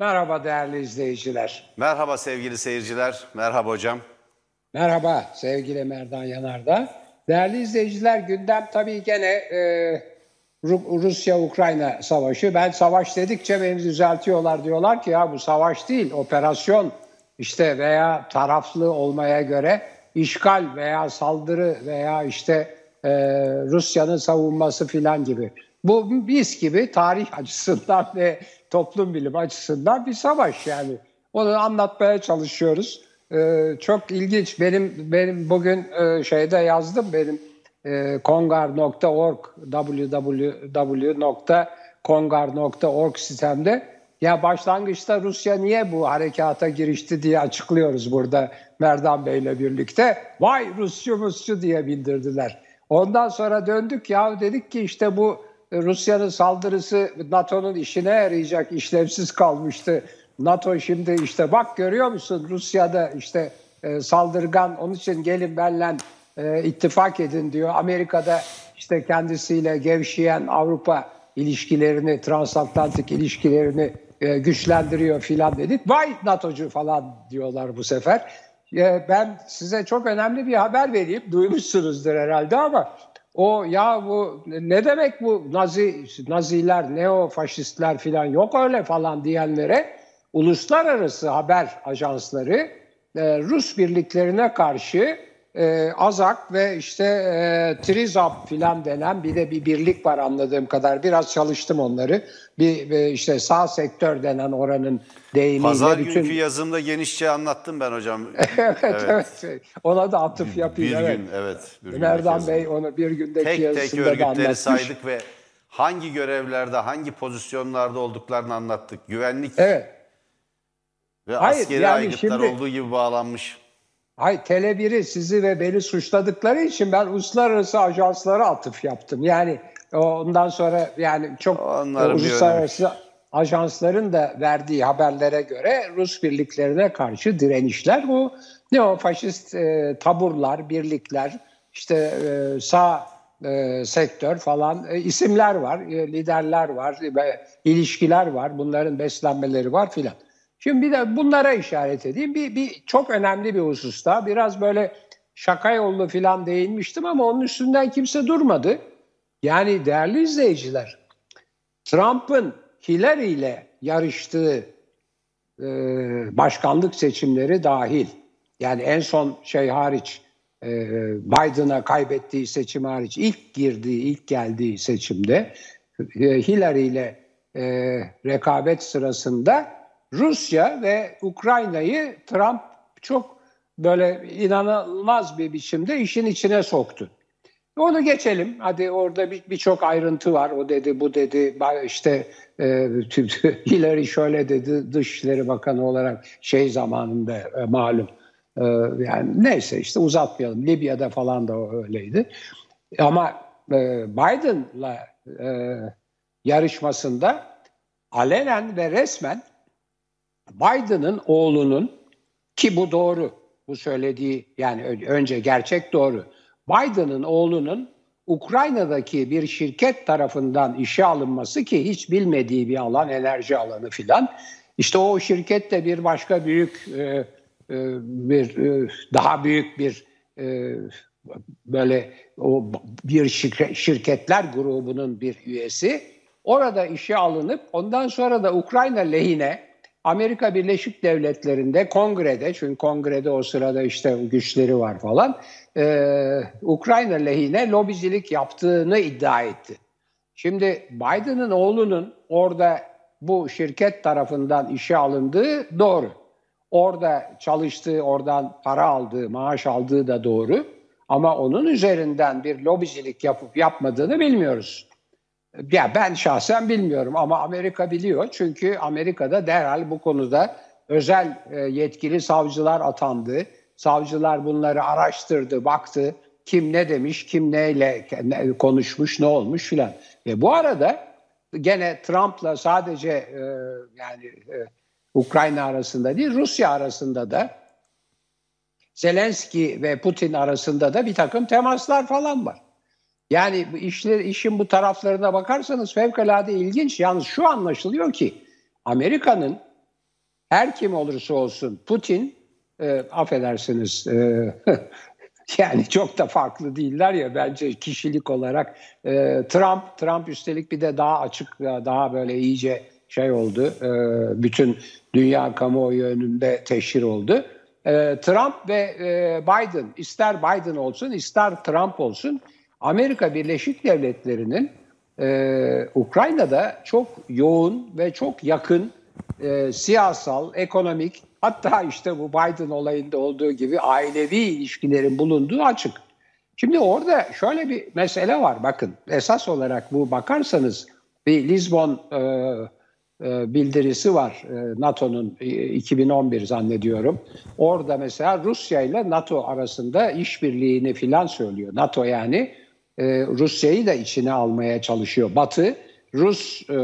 Merhaba değerli izleyiciler. Merhaba sevgili seyirciler. Merhaba hocam. Merhaba sevgili Merdan Yanardağ. Değerli izleyiciler gündem tabii gene e, Rusya-Ukrayna savaşı. Ben savaş dedikçe beni düzeltiyorlar. Diyorlar ki ya bu savaş değil operasyon işte veya taraflı olmaya göre işgal veya saldırı veya işte e, Rusya'nın savunması filan gibi. Bu biz gibi tarih açısından ve toplum bilim açısından bir savaş yani. Onu anlatmaya çalışıyoruz. Ee, çok ilginç. Benim benim bugün e, şeyde yazdım benim e, kongar.org www.kongar.org sistemde ya başlangıçta Rusya niye bu harekata girişti diye açıklıyoruz burada Merdan Bey'le birlikte. Vay Rusçu Rusçu diye bildirdiler. Ondan sonra döndük ya dedik ki işte bu Rusya'nın saldırısı NATO'nun işine yarayacak, işlevsiz kalmıştı. NATO şimdi işte bak görüyor musun Rusya'da işte e, saldırgan onun için gelin benle e, ittifak edin diyor. Amerika'da işte kendisiyle gevşeyen Avrupa ilişkilerini, transatlantik ilişkilerini e, güçlendiriyor filan dedik. Vay NATO'cu falan diyorlar bu sefer. E, ben size çok önemli bir haber vereyim. Duymuşsunuzdur herhalde ama o ya bu ne demek bu Nazi Naziler, neo faşistler filan? Yok öyle falan diyenlere uluslararası haber ajansları e, Rus birliklerine karşı e, Azak ve işte e, Trizap filan denen bir de bir birlik var anladığım kadar. Biraz çalıştım onları. Bir e, işte sağ sektör denen oranın deyimiyle. Pazar bütün... günkü yazımda genişçe anlattım ben hocam. evet, evet evet. Ona da atıf yapayım. Bir evet. gün evet. Bir Merdan Bey onu bir gündeki tek, yazısında tek da anlatmış. örgütleri saydık ve hangi görevlerde, hangi pozisyonlarda olduklarını anlattık. Güvenlik evet. ve Hayır, askeri yani aygıtlar şimdi... olduğu gibi bağlanmış. Hay Tele1'i sizi ve beni suçladıkları için ben uluslararası ajanslara atıf yaptım. Yani ondan sonra yani çok Onların uluslararası ajansların da verdiği haberlere göre Rus birliklerine karşı direnişler bu neofaşist e, taburlar, birlikler, işte e, sağ e, sektör falan e, isimler var, e, liderler var, ve ilişkiler var, bunların beslenmeleri var filan. Şimdi bir de bunlara işaret edeyim. Bir, bir çok önemli bir hususta biraz böyle şaka yollu falan değinmiştim ama onun üstünden kimse durmadı. Yani değerli izleyiciler, Trump'ın Hillary ile yarıştığı e, başkanlık seçimleri dahil, yani en son şey hariç, e, Biden'a kaybettiği seçim hariç, ilk girdiği, ilk geldiği seçimde e, Hillary ile e, rekabet sırasında Rusya ve Ukrayna'yı Trump çok böyle inanılmaz bir biçimde işin içine soktu. Onu geçelim. Hadi orada birçok bir ayrıntı var. O dedi, bu dedi. İşte e, Hillary şöyle dedi Dışişleri Bakanı olarak şey zamanında e, malum. E, yani neyse işte uzatmayalım. Libya'da falan da öyleydi. Ama e, Biden'la e, yarışmasında alenen ve resmen Biden'ın oğlunun ki bu doğru bu söylediği yani önce gerçek doğru. Biden'ın oğlunun Ukrayna'daki bir şirket tarafından işe alınması ki hiç bilmediği bir alan enerji alanı filan. İşte o şirket de bir başka büyük e, e, bir e, daha büyük bir e, böyle o bir şirketler grubunun bir üyesi. Orada işe alınıp ondan sonra da Ukrayna lehine Amerika Birleşik Devletleri'nde kongrede çünkü kongrede o sırada işte güçleri var falan e, Ukrayna lehine lobicilik yaptığını iddia etti. Şimdi Biden'ın oğlunun orada bu şirket tarafından işe alındığı doğru. Orada çalıştığı, oradan para aldığı, maaş aldığı da doğru. Ama onun üzerinden bir lobicilik yapıp yapmadığını bilmiyoruz. Ya ben şahsen bilmiyorum ama Amerika biliyor. Çünkü Amerika'da derhal bu konuda özel e, yetkili savcılar atandı. Savcılar bunları araştırdı, baktı. Kim ne demiş, kim neyle konuşmuş, ne olmuş filan. Ve bu arada gene Trump'la sadece e, yani e, Ukrayna arasında değil, Rusya arasında da Zelenski ve Putin arasında da bir takım temaslar falan var. Yani işler, işin bu taraflarına bakarsanız fevkalade ilginç. Yalnız şu anlaşılıyor ki Amerika'nın her kim olursa olsun Putin e, affedersiniz e, yani çok da farklı değiller ya bence kişilik olarak e, Trump Trump üstelik bir de daha açık daha böyle iyice şey oldu e, bütün dünya kamuoyu önünde teşhir oldu. E, Trump ve e, Biden ister Biden olsun ister Trump olsun Amerika Birleşik Devletleri'nin e, Ukrayna'da çok yoğun ve çok yakın e, siyasal, ekonomik hatta işte bu Biden olayında olduğu gibi ailevi ilişkilerin bulunduğu açık. Şimdi orada şöyle bir mesele var bakın esas olarak bu bakarsanız bir Lisbon e, e, bildirisi var e, NATO'nun e, 2011 zannediyorum. Orada mesela Rusya ile NATO arasında işbirliğini filan söylüyor. NATO yani e, Rusya'yı da içine almaya çalışıyor. Batı Rus e,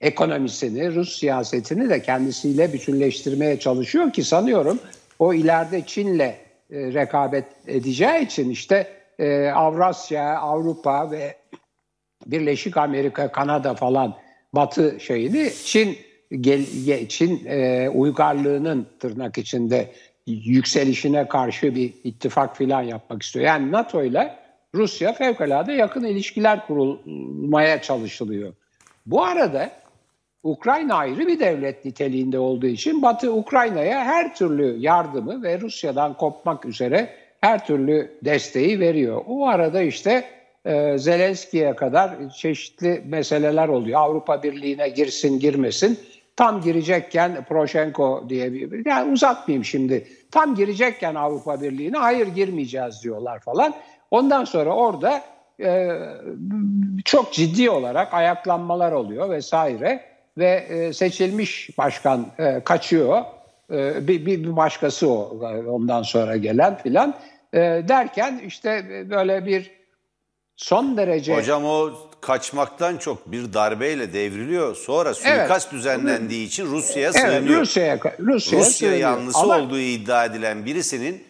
ekonomisini, Rus siyasetini de kendisiyle bütünleştirmeye çalışıyor ki sanıyorum o ileride Çin'le e, rekabet edeceği için işte e, Avrasya, Avrupa ve Birleşik Amerika, Kanada falan Batı şeyini Çin gel, Çin e, uygarlığının tırnak içinde yükselişine karşı bir ittifak filan yapmak istiyor. Yani NATO ile Rusya fevkalade yakın ilişkiler kurulmaya çalışılıyor. Bu arada Ukrayna ayrı bir devlet niteliğinde olduğu için Batı Ukrayna'ya her türlü yardımı ve Rusya'dan kopmak üzere her türlü desteği veriyor. O arada işte e, Zelenski'ye kadar çeşitli meseleler oluyor. Avrupa Birliği'ne girsin girmesin. Tam girecekken Proşenko diye bir yani uzatmayayım şimdi. Tam girecekken Avrupa Birliği'ne hayır girmeyeceğiz diyorlar falan. Ondan sonra orada e, çok ciddi olarak ayaklanmalar oluyor vesaire ve e, seçilmiş başkan e, kaçıyor. E, bir, bir, başkası o ondan sonra gelen filan e, derken işte böyle bir son derece... Hocam o kaçmaktan çok bir darbeyle devriliyor. Sonra suikast evet, düzenlendiği için Rusya'ya evet, sığınıyor. Rusya'ya Rusya Rusya yanlısı Ama... olduğu iddia edilen birisinin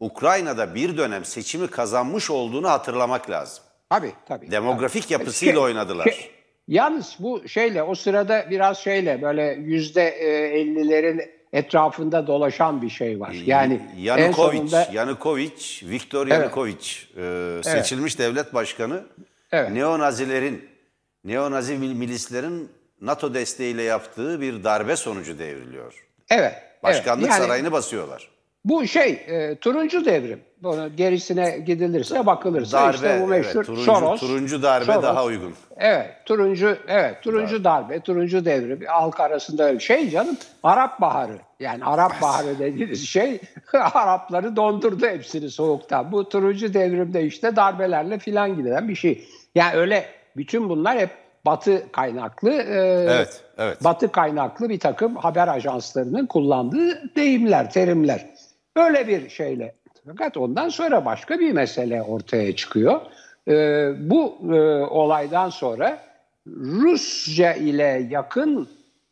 Ukrayna'da bir dönem seçimi kazanmış olduğunu hatırlamak lazım. Tabii tabii. Demografik tabii. yapısıyla şey, oynadılar. Şey, yalnız bu şeyle o sırada biraz şeyle böyle yüzde e, ellilerin etrafında dolaşan bir şey var. Yani Yanukovic, sonunda... Yanukovic, Viktor Yanukovic evet. e, seçilmiş evet. devlet başkanı. Evet. Neonazilerin, neonazi milislerin NATO desteğiyle yaptığı bir darbe sonucu devriliyor. Evet. Başkanlık evet. Yani, sarayını basıyorlar. Bu şey e, turuncu devrim. Bunu gerisine gidilirse bakılırsa darbe, işte bu meşhur evet, turuncu, Soros. Turuncu darbe Soros, daha uygun. Evet, turuncu evet, turuncu darbe, darbe turuncu devrim halk arasında öyle şey canım. Arap Baharı. Yani Arap Baharı dediğiniz şey Arapları dondurdu hepsini soğukta. Bu turuncu devrimde işte darbelerle filan giden bir şey. Yani öyle bütün bunlar hep Batı kaynaklı, e, evet, evet. Batı kaynaklı bir takım haber ajanslarının kullandığı deyimler, terimler. Böyle bir şeyle. Fakat ondan sonra başka bir mesele ortaya çıkıyor. E, bu e, olaydan sonra Rusya ile yakın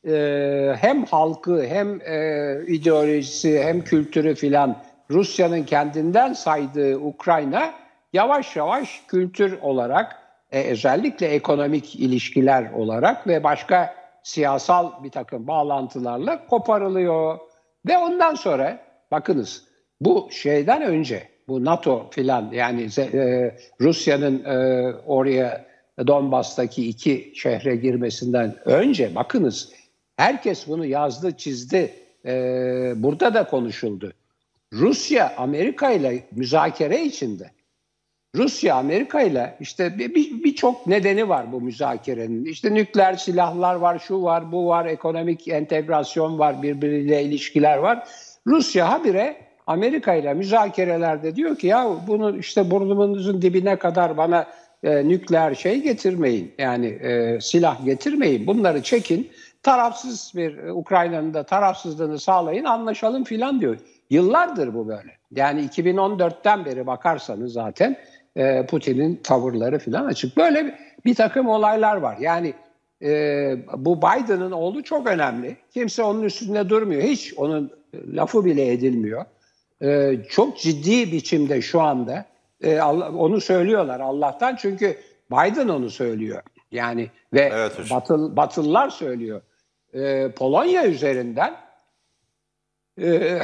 e, hem halkı hem e, ideolojisi hem kültürü filan Rusya'nın kendinden saydığı Ukrayna yavaş yavaş kültür olarak e, özellikle ekonomik ilişkiler olarak ve başka siyasal bir takım bağlantılarla koparılıyor. Ve ondan sonra bakınız bu şeyden önce bu NATO filan yani e, Rusya'nın e, oraya Donbas'taki iki şehre girmesinden önce bakınız herkes bunu yazdı çizdi e, burada da konuşuldu. Rusya Amerika ile müzakere içinde. Rusya Amerika ile işte birçok bir, nedeni var bu müzakerenin. İşte nükleer silahlar var, şu var, bu var, ekonomik entegrasyon var, birbiriyle ilişkiler var. Rusya habire Amerika ile müzakerelerde diyor ki ya bunu işte burnumunuzun dibine kadar bana e, nükleer şey getirmeyin. Yani e, silah getirmeyin. Bunları çekin. Tarafsız bir e, Ukrayna'nın da tarafsızlığını sağlayın anlaşalım filan diyor. Yıllardır bu böyle. Yani 2014'ten beri bakarsanız zaten e, Putin'in tavırları filan açık. Böyle bir, takım olaylar var. Yani e, bu Biden'ın oğlu çok önemli. Kimse onun üstünde durmuyor. Hiç onun lafı bile edilmiyor. E, çok ciddi biçimde şu anda e, Allah, onu söylüyorlar Allah'tan çünkü Biden onu söylüyor. Yani ve evet Batıl, Batılılar söylüyor. E, Polonya üzerinden e,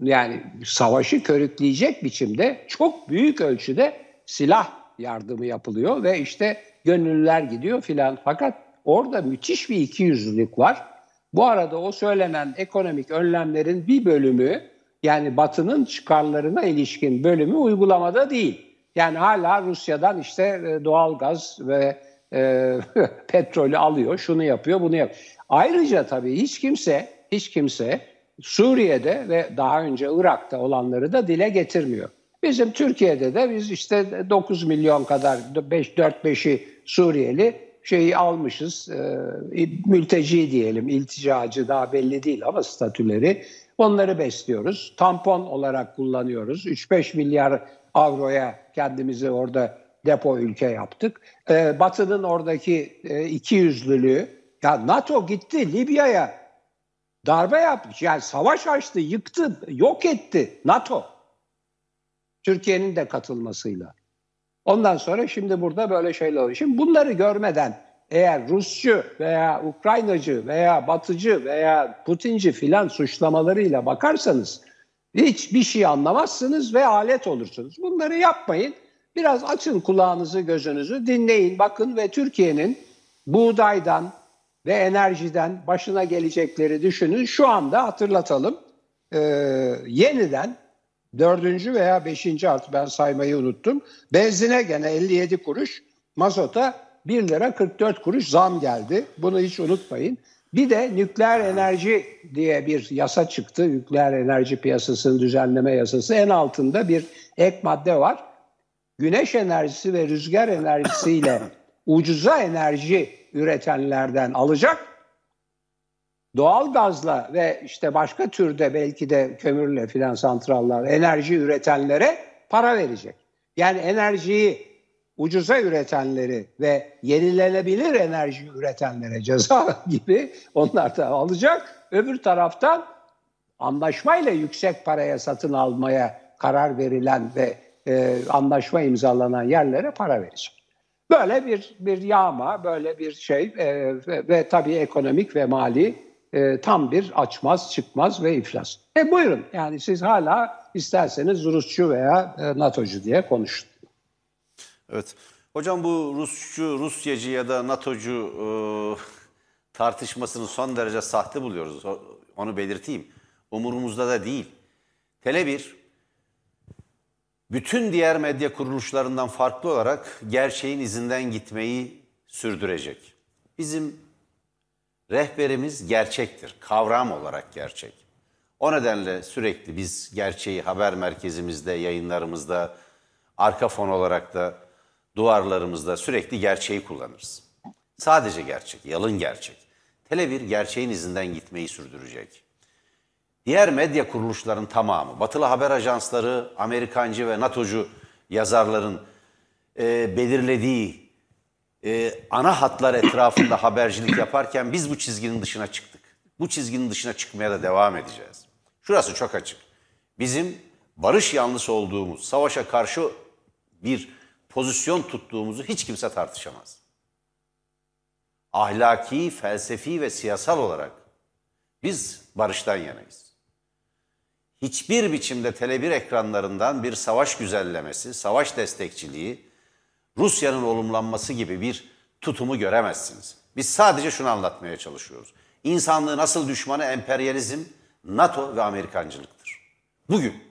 yani savaşı körükleyecek biçimde çok büyük ölçüde silah yardımı yapılıyor ve işte gönüllüler gidiyor filan. Fakat orada müthiş bir ikiyüzlülük var. Bu arada o söylenen ekonomik önlemlerin bir bölümü yani Batı'nın çıkarlarına ilişkin bölümü uygulamada değil. Yani hala Rusya'dan işte e, doğal gaz ve e, petrolü alıyor, şunu yapıyor, bunu yapıyor. Ayrıca tabii hiç kimse, hiç kimse Suriye'de ve daha önce Irak'ta olanları da dile getirmiyor. Bizim Türkiye'de de biz işte 9 milyon kadar 5 4 5'i Suriyeli şeyi almışız. E, mülteci diyelim, ilticacı daha belli değil ama statüleri. Onları besliyoruz. Tampon olarak kullanıyoruz. 3-5 milyar avroya kendimizi orada depo ülke yaptık. E, Batı'nın oradaki e, iki yüzlülüğü ya NATO gitti Libya'ya darbe yapmış. Yani savaş açtı, yıktı, yok etti NATO. Türkiye'nin de katılmasıyla. Ondan sonra şimdi burada böyle şeyler oluyor. Şimdi bunları görmeden eğer Rusçu veya Ukraynacı veya Batıcı veya Putinci filan suçlamalarıyla bakarsanız hiçbir şey anlamazsınız ve alet olursunuz. Bunları yapmayın. Biraz açın kulağınızı, gözünüzü, dinleyin, bakın ve Türkiye'nin buğdaydan ve enerjiden başına gelecekleri düşünün. Şu anda hatırlatalım. Ee, yeniden dördüncü veya beşinci artı ben saymayı unuttum. Benzine gene 57 kuruş, mazota 1 lira 44 kuruş zam geldi. Bunu hiç unutmayın. Bir de nükleer enerji diye bir yasa çıktı. Nükleer enerji piyasasını düzenleme yasası. En altında bir ek madde var. Güneş enerjisi ve rüzgar enerjisiyle ucuza enerji üretenlerden alacak. Doğal gazla ve işte başka türde belki de kömürle filan santrallar enerji üretenlere para verecek. Yani enerjiyi ucuza üretenleri ve yenilenebilir enerji üretenlere ceza gibi onlar da alacak. Öbür taraftan anlaşmayla yüksek paraya satın almaya karar verilen ve e, anlaşma imzalanan yerlere para verecek. Böyle bir bir yağma, böyle bir şey e, ve, ve tabii ekonomik ve mali e, tam bir açmaz, çıkmaz ve iflas. E buyurun yani siz hala isterseniz Rusçu veya e, NATO'cu diye konuşun. Evet. Hocam bu Rusçu, Rusyacı ya da NATO'cu e, tartışmasını son derece sahte buluyoruz. Onu belirteyim. Umurumuzda da değil. Tele1 bütün diğer medya kuruluşlarından farklı olarak gerçeğin izinden gitmeyi sürdürecek. Bizim rehberimiz gerçektir. Kavram olarak gerçek. O nedenle sürekli biz gerçeği haber merkezimizde, yayınlarımızda, arka fon olarak da duvarlarımızda sürekli gerçeği kullanırız. Sadece gerçek, yalın gerçek. Tele1 gerçeğin izinden gitmeyi sürdürecek. Diğer medya kuruluşların tamamı, batılı haber ajansları, Amerikancı ve NATO'cu yazarların e, belirlediği e, ana hatlar etrafında habercilik yaparken biz bu çizginin dışına çıktık. Bu çizginin dışına çıkmaya da devam edeceğiz. Şurası çok açık. Bizim barış yanlısı olduğumuz, savaşa karşı bir pozisyon tuttuğumuzu hiç kimse tartışamaz. Ahlaki, felsefi ve siyasal olarak biz barıştan yanayız. Hiçbir biçimde Tele1 ekranlarından bir savaş güzellemesi, savaş destekçiliği, Rusya'nın olumlanması gibi bir tutumu göremezsiniz. Biz sadece şunu anlatmaya çalışıyoruz. İnsanlığın asıl düşmanı emperyalizm, NATO ve Amerikancılıktır. Bugün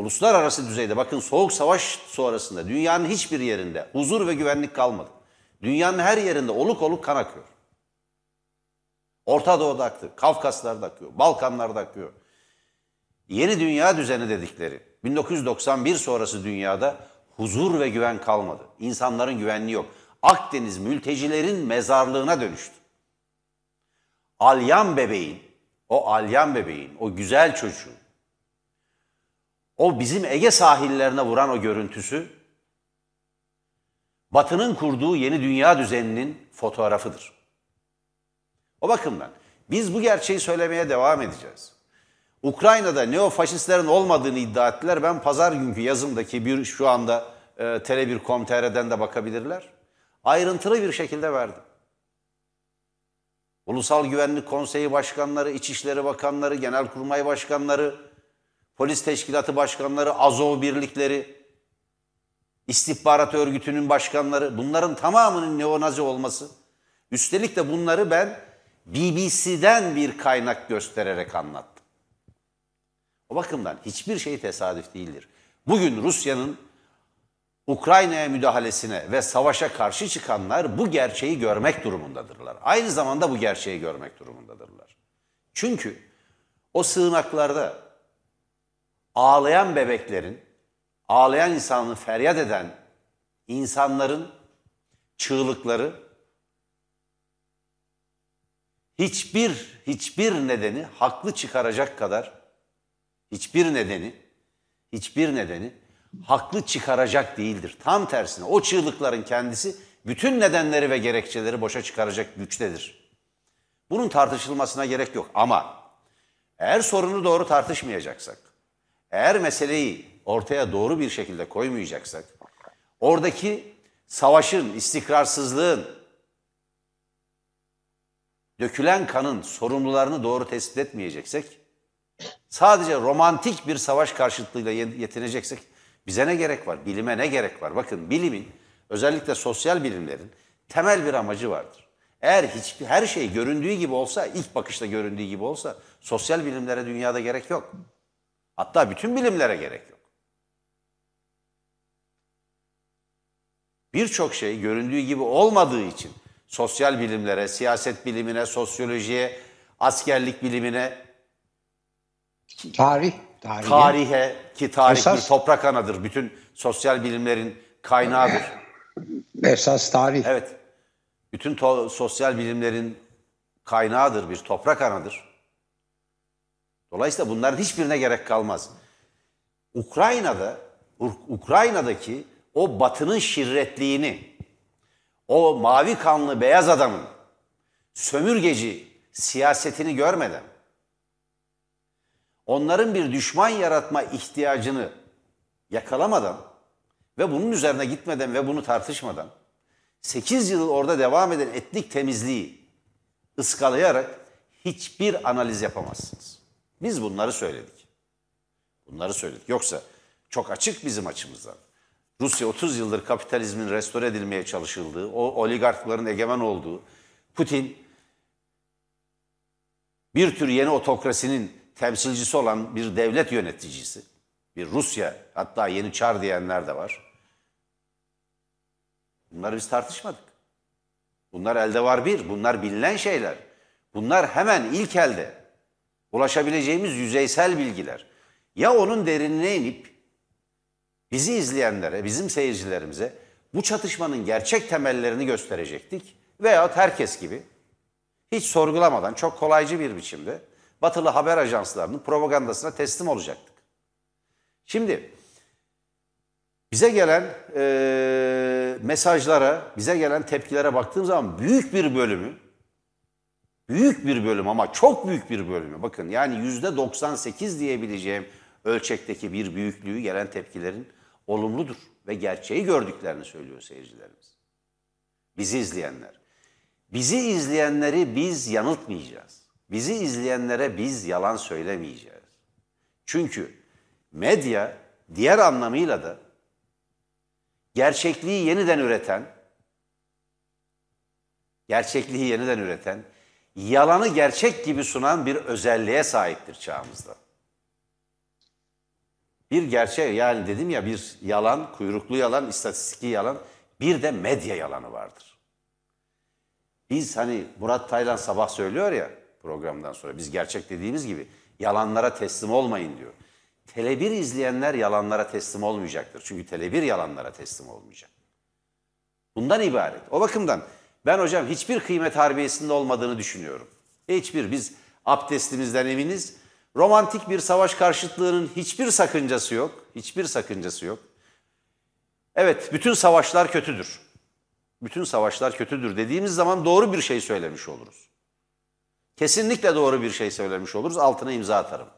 Uluslararası düzeyde bakın soğuk savaş sonrasında dünyanın hiçbir yerinde huzur ve güvenlik kalmadı. Dünyanın her yerinde oluk oluk kan akıyor. Orta Doğu'da aktı, Kafkaslar'da akıyor, Balkanlar'da akıyor. Yeni dünya düzeni dedikleri 1991 sonrası dünyada huzur ve güven kalmadı. İnsanların güvenliği yok. Akdeniz mültecilerin mezarlığına dönüştü. Alyan bebeğin, o alyan bebeğin, o güzel çocuğun o bizim Ege sahillerine vuran o görüntüsü Batı'nın kurduğu yeni dünya düzeninin fotoğrafıdır. O bakımdan biz bu gerçeği söylemeye devam edeceğiz. Ukrayna'da neofaşistlerin olmadığını iddia ettiler. Ben pazar günkü yazımdaki bir şu anda e, Tele1.com.tr'den de bakabilirler. Ayrıntılı bir şekilde verdim. Ulusal Güvenlik Konseyi başkanları, İçişleri Bakanları, Genelkurmay Başkanları, Polis Teşkilatı Başkanları, Azov birlikleri, istihbarat örgütünün başkanları bunların tamamının neonazi olması. Üstelik de bunları ben BBC'den bir kaynak göstererek anlattım. O bakımdan hiçbir şey tesadüf değildir. Bugün Rusya'nın Ukrayna'ya müdahalesine ve savaşa karşı çıkanlar bu gerçeği görmek durumundadırlar. Aynı zamanda bu gerçeği görmek durumundadırlar. Çünkü o sığınaklarda ağlayan bebeklerin, ağlayan insanı feryat eden insanların çığlıkları hiçbir hiçbir nedeni haklı çıkaracak kadar hiçbir nedeni hiçbir nedeni haklı çıkaracak değildir. Tam tersine o çığlıkların kendisi bütün nedenleri ve gerekçeleri boşa çıkaracak güçtedir. Bunun tartışılmasına gerek yok ama eğer sorunu doğru tartışmayacaksak, eğer meseleyi ortaya doğru bir şekilde koymayacaksak, oradaki savaşın, istikrarsızlığın, dökülen kanın sorumlularını doğru tespit etmeyeceksek, sadece romantik bir savaş karşıtlığıyla yetineceksek bize ne gerek var? Bilime ne gerek var? Bakın bilimin, özellikle sosyal bilimlerin temel bir amacı vardır. Eğer hiçbir her şey göründüğü gibi olsa, ilk bakışta göründüğü gibi olsa sosyal bilimlere dünyada gerek yok. Hatta bütün bilimlere gerek yok. Birçok şey göründüğü gibi olmadığı için sosyal bilimlere, siyaset bilimine, sosyolojiye, askerlik bilimine, tarih, tarihe, tarihe ki tarih Esas, bir toprak anadır. Bütün sosyal bilimlerin kaynağıdır. Esas tarih. Evet. Bütün sosyal bilimlerin kaynağıdır, bir toprak anadır. Dolayısıyla bunların hiçbirine gerek kalmaz. Ukrayna'da, Ukrayna'daki o batının şirretliğini, o mavi kanlı beyaz adamın sömürgeci siyasetini görmeden, onların bir düşman yaratma ihtiyacını yakalamadan ve bunun üzerine gitmeden ve bunu tartışmadan 8 yıl orada devam eden etnik temizliği ıskalayarak hiçbir analiz yapamazsınız. Biz bunları söyledik. Bunları söyledik. Yoksa çok açık bizim açımızdan. Rusya 30 yıldır kapitalizmin restore edilmeye çalışıldığı, o oligarkların egemen olduğu, Putin bir tür yeni otokrasinin temsilcisi olan bir devlet yöneticisi, bir Rusya, hatta yeni Çar diyenler de var. Bunları biz tartışmadık. Bunlar elde var bir, bunlar bilinen şeyler. Bunlar hemen ilk elde ulaşabileceğimiz yüzeysel bilgiler. Ya onun derinine inip bizi izleyenlere, bizim seyircilerimize bu çatışmanın gerçek temellerini gösterecektik. Veyahut herkes gibi hiç sorgulamadan çok kolaycı bir biçimde batılı haber ajanslarının propagandasına teslim olacaktık. Şimdi bize gelen e, mesajlara, bize gelen tepkilere baktığım zaman büyük bir bölümü, büyük bir bölüm ama çok büyük bir bölümü, bakın yani yüzde 98 diyebileceğim ölçekteki bir büyüklüğü gelen tepkilerin olumludur ve gerçeği gördüklerini söylüyor seyircilerimiz. Bizi izleyenler. Bizi izleyenleri biz yanıltmayacağız. Bizi izleyenlere biz yalan söylemeyeceğiz. Çünkü medya diğer anlamıyla da gerçekliği yeniden üreten, gerçekliği yeniden üreten, yalanı gerçek gibi sunan bir özelliğe sahiptir çağımızda. Bir gerçek yani dedim ya bir yalan, kuyruklu yalan, istatistiki yalan, bir de medya yalanı vardır. Biz hani Murat Taylan sabah söylüyor ya programdan sonra biz gerçek dediğimiz gibi yalanlara teslim olmayın diyor. Tele1 izleyenler yalanlara teslim olmayacaktır. Çünkü Tele1 yalanlara teslim olmayacak. Bundan ibaret. O bakımdan ben hocam hiçbir kıymet harbiyesinde olmadığını düşünüyorum. Hiçbir. Biz abdestimizden eminiz. Romantik bir savaş karşıtlığının hiçbir sakıncası yok. Hiçbir sakıncası yok. Evet, bütün savaşlar kötüdür. Bütün savaşlar kötüdür dediğimiz zaman doğru bir şey söylemiş oluruz. Kesinlikle doğru bir şey söylemiş oluruz. Altına imza atarım.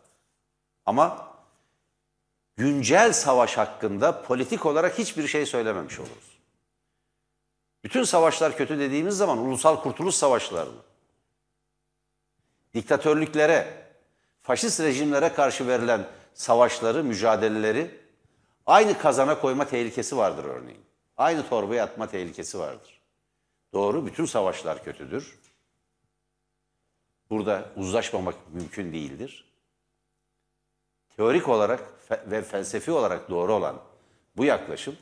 Ama güncel savaş hakkında politik olarak hiçbir şey söylememiş oluruz. Bütün savaşlar kötü dediğimiz zaman ulusal kurtuluş savaşları mı? diktatörlüklere, faşist rejimlere karşı verilen savaşları, mücadeleleri aynı kazana koyma tehlikesi vardır örneğin. Aynı torbaya atma tehlikesi vardır. Doğru, bütün savaşlar kötüdür. Burada uzlaşmamak mümkün değildir. Teorik olarak ve felsefi olarak doğru olan bu yaklaşım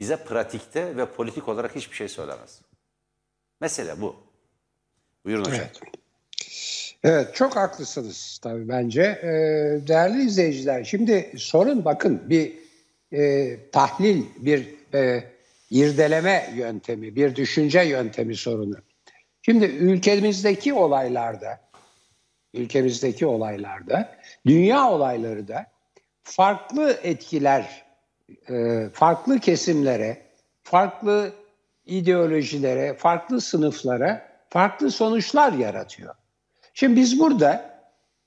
bize pratikte ve politik olarak hiçbir şey söylemez. Mesele bu. Buyurun hocam. Evet. Evet çok haklısınız tabii bence. Ee, değerli izleyiciler şimdi sorun bakın bir e, tahlil, bir e, irdeleme yöntemi, bir düşünce yöntemi sorunu. Şimdi ülkemizdeki olaylarda, ülkemizdeki olaylarda, dünya olayları da farklı etkiler, e, farklı kesimlere, farklı ideolojilere, farklı sınıflara farklı sonuçlar yaratıyor. Şimdi biz burada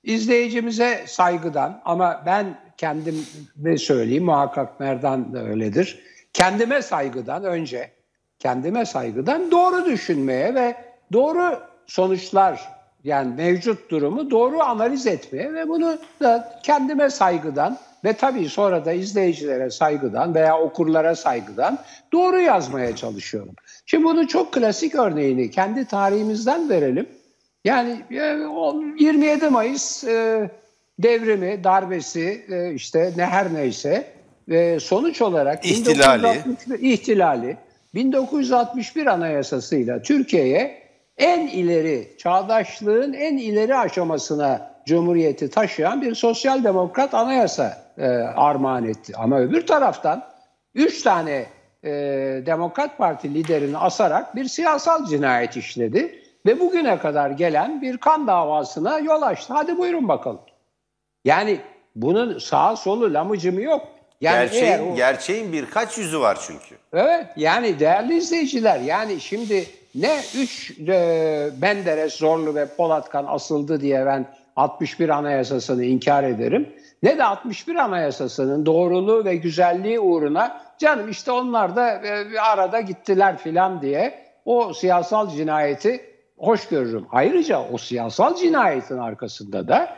izleyicimize saygıdan ama ben kendime söyleyeyim muhakkak Merdan da öyledir. Kendime saygıdan önce kendime saygıdan doğru düşünmeye ve doğru sonuçlar yani mevcut durumu doğru analiz etmeye ve bunu da kendime saygıdan ve tabii sonra da izleyicilere saygıdan veya okurlara saygıdan doğru yazmaya çalışıyorum. Şimdi bunu çok klasik örneğini kendi tarihimizden verelim. Yani 27 e, Mayıs e, devrimi, darbesi e, işte ne her neyse sonuç olarak ihtilali. 1961, ihtilali 1961 Anayasası'yla Türkiye'ye en ileri, çağdaşlığın en ileri aşamasına Cumhuriyeti taşıyan bir sosyal demokrat anayasa e, armağan etti. Ama öbür taraftan üç tane e, Demokrat Parti liderini asarak bir siyasal cinayet işledi ve bugüne kadar gelen bir kan davasına yol açtı. Hadi buyurun bakalım. Yani bunun sağ solu lamıcımı yok. Yani gerçeğin, o... gerçeğin birkaç yüzü var çünkü. Evet yani değerli izleyiciler yani şimdi ne üç e, Menderes, Zorlu ve Polatkan asıldı diye ben 61 Anayasası'nı inkar ederim. Ne de 61 Anayasası'nın doğruluğu ve güzelliği uğruna canım işte onlar da e, arada gittiler filan diye o siyasal cinayeti hoş görürüm. Ayrıca o siyasal cinayetin arkasında da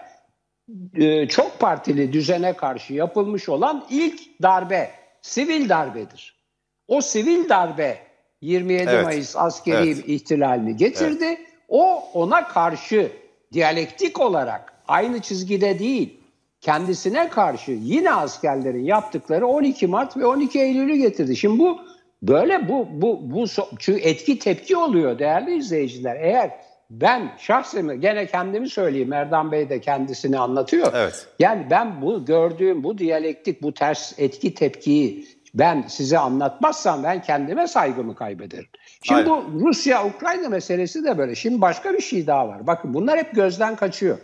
e, çok partili düzene karşı yapılmış olan ilk darbe, sivil darbedir. O sivil darbe 27 evet. Mayıs askeri evet. ihtilalini getirdi. Evet. O ona karşı diyalektik olarak aynı çizgide değil, kendisine karşı yine askerlerin yaptıkları 12 Mart ve 12 Eylül'ü getirdi. Şimdi bu böyle bu bu bu çünkü etki tepki oluyor değerli izleyiciler. Eğer ben şahsen gene kendimi söyleyeyim Erdan Bey de kendisini anlatıyor. Evet. Yani ben bu gördüğüm bu diyalektik bu ters etki tepkiyi ben size anlatmazsam ben kendime saygımı kaybederim. Şimdi Aynen. bu Rusya-Ukrayna meselesi de böyle. Şimdi başka bir şey daha var. Bakın bunlar hep gözden kaçıyor.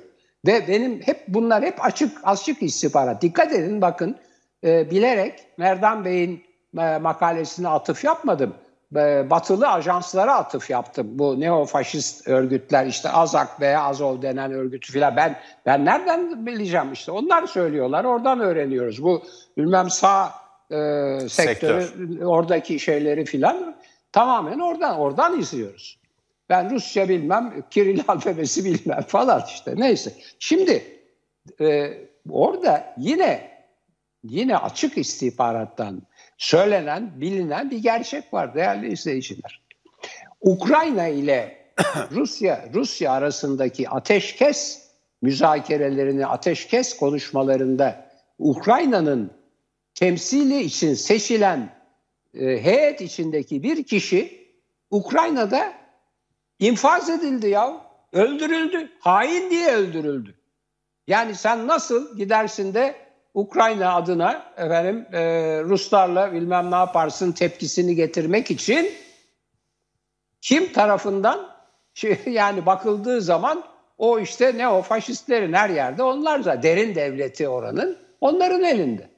Ve benim hep bunlar hep açık açık istihbarat. Dikkat edin bakın e, bilerek Merdan Bey'in e, makalesine atıf yapmadım. E, batılı ajanslara atıf yaptım. Bu neofaşist örgütler işte Azak veya Azov denen örgütü filan. Ben ben nereden bileceğim işte. Onlar söylüyorlar. Oradan öğreniyoruz. Bu bilmem sağ e, sektörü Sektör. oradaki şeyleri filan tamamen oradan oradan izliyoruz. Ben Rusça bilmem, Kiril alfabesi bilmem falan işte neyse. Şimdi e, orada yine yine açık istihbarattan söylenen, bilinen bir gerçek var değerli izleyiciler. Ukrayna ile Rusya Rusya arasındaki ateşkes müzakerelerini, ateşkes konuşmalarında Ukrayna'nın temsili için seçilen e, heyet içindeki bir kişi Ukrayna'da infaz edildi ya. Öldürüldü. Hain diye öldürüldü. Yani sen nasıl gidersin de Ukrayna adına efendim e, Ruslarla bilmem ne yaparsın tepkisini getirmek için kim tarafından yani bakıldığı zaman o işte ne o faşistlerin her yerde onlar da derin devleti oranın onların elinde.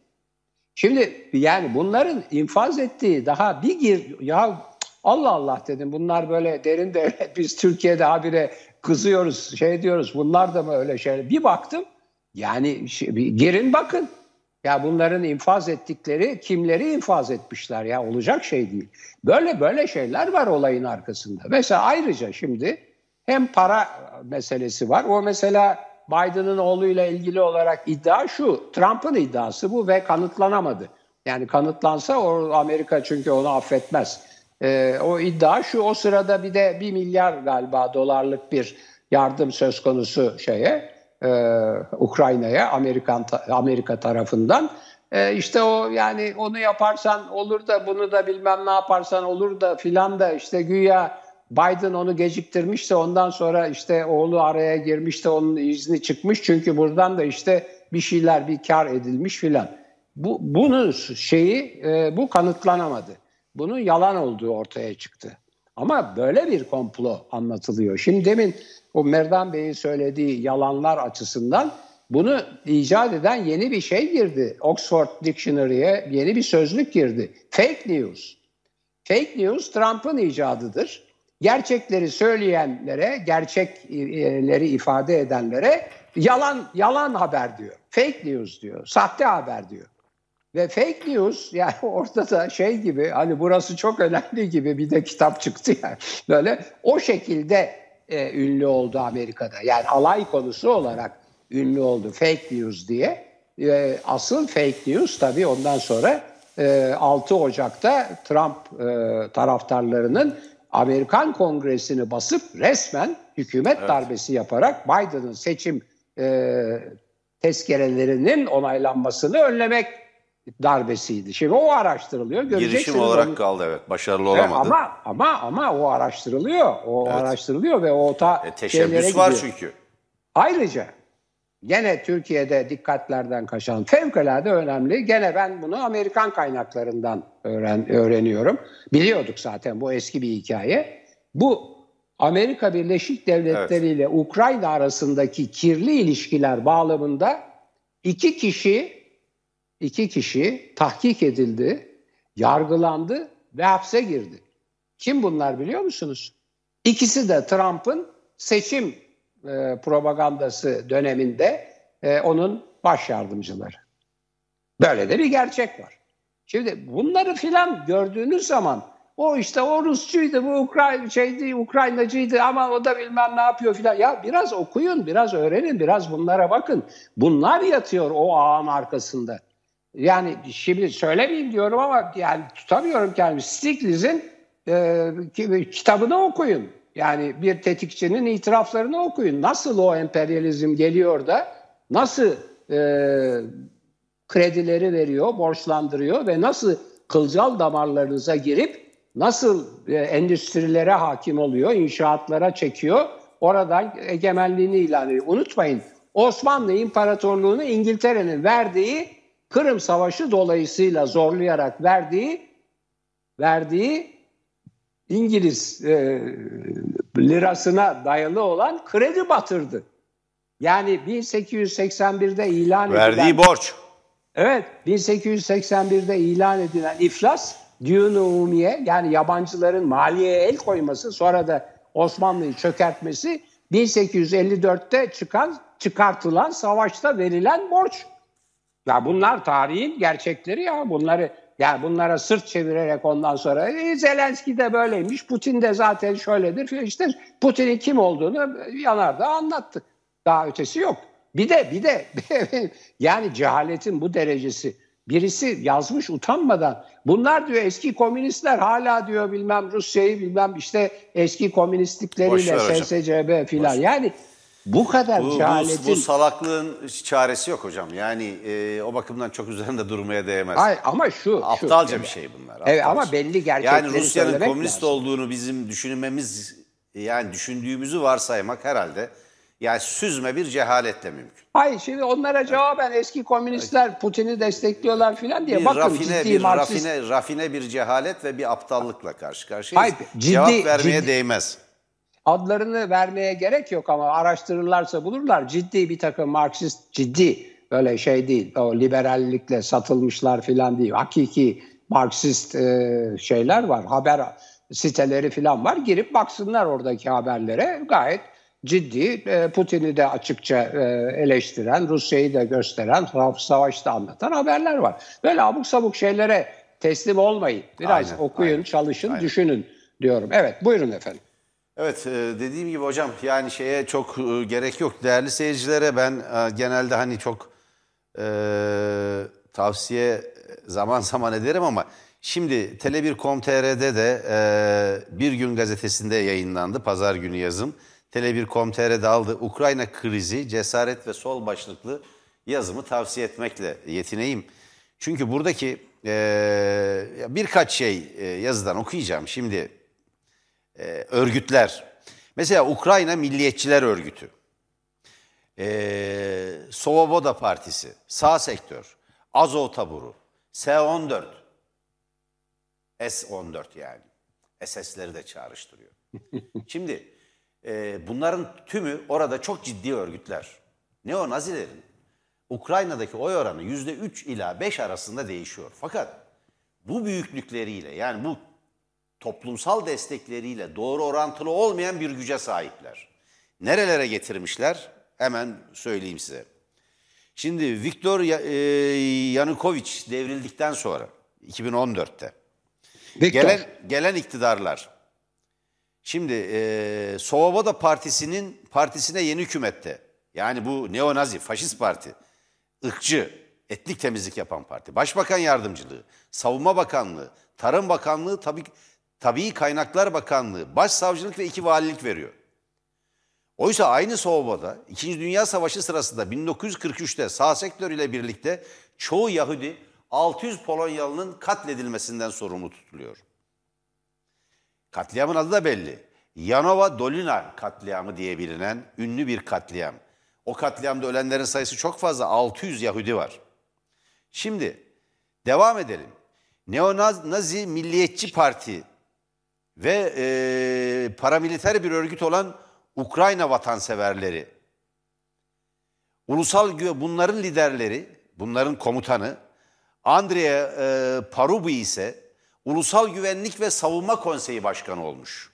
Şimdi yani bunların infaz ettiği daha bir gir ya Allah Allah dedim bunlar böyle derin devlet biz Türkiye'de habire kızıyoruz şey diyoruz bunlar da mı öyle şey bir baktım yani girin bakın ya bunların infaz ettikleri kimleri infaz etmişler ya olacak şey değil. Böyle böyle şeyler var olayın arkasında. Mesela ayrıca şimdi hem para meselesi var. O mesela Biden'ın oğluyla ilgili olarak iddia şu. Trump'ın iddiası bu ve kanıtlanamadı. Yani kanıtlansa o Amerika çünkü onu affetmez. Ee, o iddia şu o sırada bir de bir milyar galiba dolarlık bir yardım söz konusu şeye e, Ukrayna'ya Amerikan Amerika tarafından. E, işte o yani onu yaparsan olur da bunu da bilmem ne yaparsan olur da filan da işte güya Biden onu geciktirmişse ondan sonra işte oğlu araya girmiş de onun izni çıkmış. Çünkü buradan da işte bir şeyler bir kar edilmiş filan. Bu, bunun şeyi e, bu kanıtlanamadı. Bunun yalan olduğu ortaya çıktı. Ama böyle bir komplo anlatılıyor. Şimdi demin o Merdan Bey'in söylediği yalanlar açısından bunu icat eden yeni bir şey girdi. Oxford Dictionary'e yeni bir sözlük girdi. Fake news. Fake news Trump'ın icadıdır. Gerçekleri söyleyenlere, gerçekleri ifade edenlere yalan yalan haber diyor. Fake news diyor. Sahte haber diyor. Ve fake news yani ortada şey gibi hani burası çok önemli gibi bir de kitap çıktı yani. Böyle o şekilde e, ünlü oldu Amerika'da. Yani alay konusu olarak ünlü oldu fake news diye. E, asıl fake news tabii ondan sonra e, 6 Ocak'ta Trump e, taraftarlarının Amerikan Kongresi'ni basıp resmen hükümet evet. darbesi yaparak Biden'ın seçim e, tezkerelerinin onaylanmasını önlemek darbesiydi. Şimdi o araştırılıyor. Girişim olarak onu. kaldı evet. Başarılı olamadı. Evet, ama ama ama o araştırılıyor. O evet. araştırılıyor ve o ta e, teşebbüs var çünkü. Ayrıca gene Türkiye'de dikkatlerden kaçan fevkalade önemli. Gene ben bunu Amerikan kaynaklarından öğren, öğreniyorum. Biliyorduk zaten bu eski bir hikaye. Bu Amerika Birleşik Devletleri evet. ile Ukrayna arasındaki kirli ilişkiler bağlamında iki kişi iki kişi tahkik edildi, yargılandı ve hapse girdi. Kim bunlar biliyor musunuz? İkisi de Trump'ın seçim e, propagandası döneminde e, onun baş yardımcıları. Böyle de bir gerçek var. Şimdi bunları filan gördüğünüz zaman o işte o Rusçuydu, bu Ukrayna şeydi, Ukraynacıydı ama o da bilmem ne yapıyor filan. Ya biraz okuyun, biraz öğrenin, biraz bunlara bakın. Bunlar yatıyor o ağın arkasında. Yani şimdi söylemeyeyim diyorum ama yani tutamıyorum kendimi. Stiglitz'in e, kitabını okuyun. Yani bir tetikçinin itiraflarını okuyun. Nasıl o emperyalizm geliyor da nasıl e, kredileri veriyor, borçlandırıyor ve nasıl kılcal damarlarınıza girip nasıl e, endüstrilere hakim oluyor, inşaatlara çekiyor, oradan egemenliğini ilan ediyor. Unutmayın Osmanlı İmparatorluğu'nu İngiltere'nin verdiği Kırım Savaşı dolayısıyla zorlayarak verdiği verdiği İngiliz e, lirasına dayalı olan kredi batırdı. Yani 1881'de ilan verdiği edilen... borç. Evet, 1881'de ilan edilen iflas, düğün umumiye yani yabancıların maliyeye el koyması sonra da Osmanlı'yı çökertmesi 1854'te çıkan çıkartılan savaşta verilen borç. Ya bunlar tarihin gerçekleri ya. Bunları ya bunlara sırt çevirerek ondan sonra e, Zelenski de böyleymiş, Putin de zaten şöyledir. İşte Putin'in kim olduğunu yanarda anlattı. Daha ötesi yok. Bir de bir de yani cehaletin bu derecesi. Birisi yazmış utanmadan. Bunlar diyor eski komünistler hala diyor bilmem Rusya'yı bilmem işte eski komünistlikleriyle SSCB filan. Yani bu kadar bu, cehaletin... Bu, bu salaklığın çaresi yok hocam. Yani e, o bakımdan çok üzerinde durmaya değmez. Hayır ama şu... Aptalca şu, bir şey bunlar. Aptalca. Evet ama belli gerçekleri Yani Rusya'nın komünist lazım. olduğunu bizim düşünmemiz, yani düşündüğümüzü varsaymak herhalde... Yani süzme bir cehaletle mümkün. Hayır şimdi onlara cevaben eski komünistler Putin'i destekliyorlar filan diye. Bir Bakın rafine, ciddi bir Marksist... rafine, rafine bir cehalet ve bir aptallıkla karşı karşıyayız. Hayır, ciddi, Cevap vermeye ciddi, değmez adlarını vermeye gerek yok ama araştırırlarsa bulurlar. Ciddi bir takım Marksist ciddi böyle şey değil. O liberallikle satılmışlar filan değil. Hakiki Marksist e, şeyler var. Haber siteleri filan var. Girip baksınlar oradaki haberlere. Gayet ciddi e, Putin'i de açıkça e, eleştiren, Rusya'yı da gösteren, savaşı da anlatan haberler var. Böyle abuk sabuk şeylere teslim olmayın. Biraz aynen, okuyun, aynen, çalışın, aynen. düşünün diyorum. Evet buyurun efendim. Evet e, dediğim gibi hocam yani şeye çok e, gerek yok. Değerli seyircilere ben e, genelde hani çok e, tavsiye zaman zaman ederim ama şimdi Tele1.com.tr'de de e, Bir Gün gazetesinde yayınlandı pazar günü yazım. Tele1.com.tr'de aldı Ukrayna krizi cesaret ve sol başlıklı yazımı tavsiye etmekle yetineyim. Çünkü buradaki e, birkaç şey e, yazıdan okuyacağım. Şimdi e, örgütler. Mesela Ukrayna Milliyetçiler Örgütü, e, Sovoboda Partisi, Sağ Sektör, Azov Taburu, S-14, S-14 yani. SS'leri de çağrıştırıyor. Şimdi e, bunların tümü orada çok ciddi örgütler. Neo-Nazilerin Ukrayna'daki oy oranı yüzde üç ila beş arasında değişiyor. Fakat bu büyüklükleriyle yani bu toplumsal destekleriyle doğru orantılı olmayan bir güce sahipler. Nerelere getirmişler? Hemen söyleyeyim size. Şimdi Viktor e, Yanukovych devrildikten sonra 2014'te Victor. gelen gelen iktidarlar şimdi e, Svoboda Partisi'nin partisine yeni hükümette yani bu neonazi faşist parti ırkçı etnik temizlik yapan parti başbakan yardımcılığı savunma bakanlığı tarım bakanlığı tabii Tabii Kaynaklar Bakanlığı, Başsavcılık ve iki valilik veriyor. Oysa aynı Soğuba'da İkinci Dünya Savaşı sırasında 1943'te sağ sektör ile birlikte çoğu Yahudi 600 Polonyalı'nın katledilmesinden sorumlu tutuluyor. Katliamın adı da belli. Yanova Dolina katliamı diye bilinen ünlü bir katliam. O katliamda ölenlerin sayısı çok fazla 600 Yahudi var. Şimdi devam edelim. Neonazi Milliyetçi Parti ve e, paramiliter bir örgüt olan Ukrayna vatanseverleri. Ulusal bunların liderleri, bunların komutanı Andrei e, Parubi ise Ulusal Güvenlik ve Savunma Konseyi Başkanı olmuş.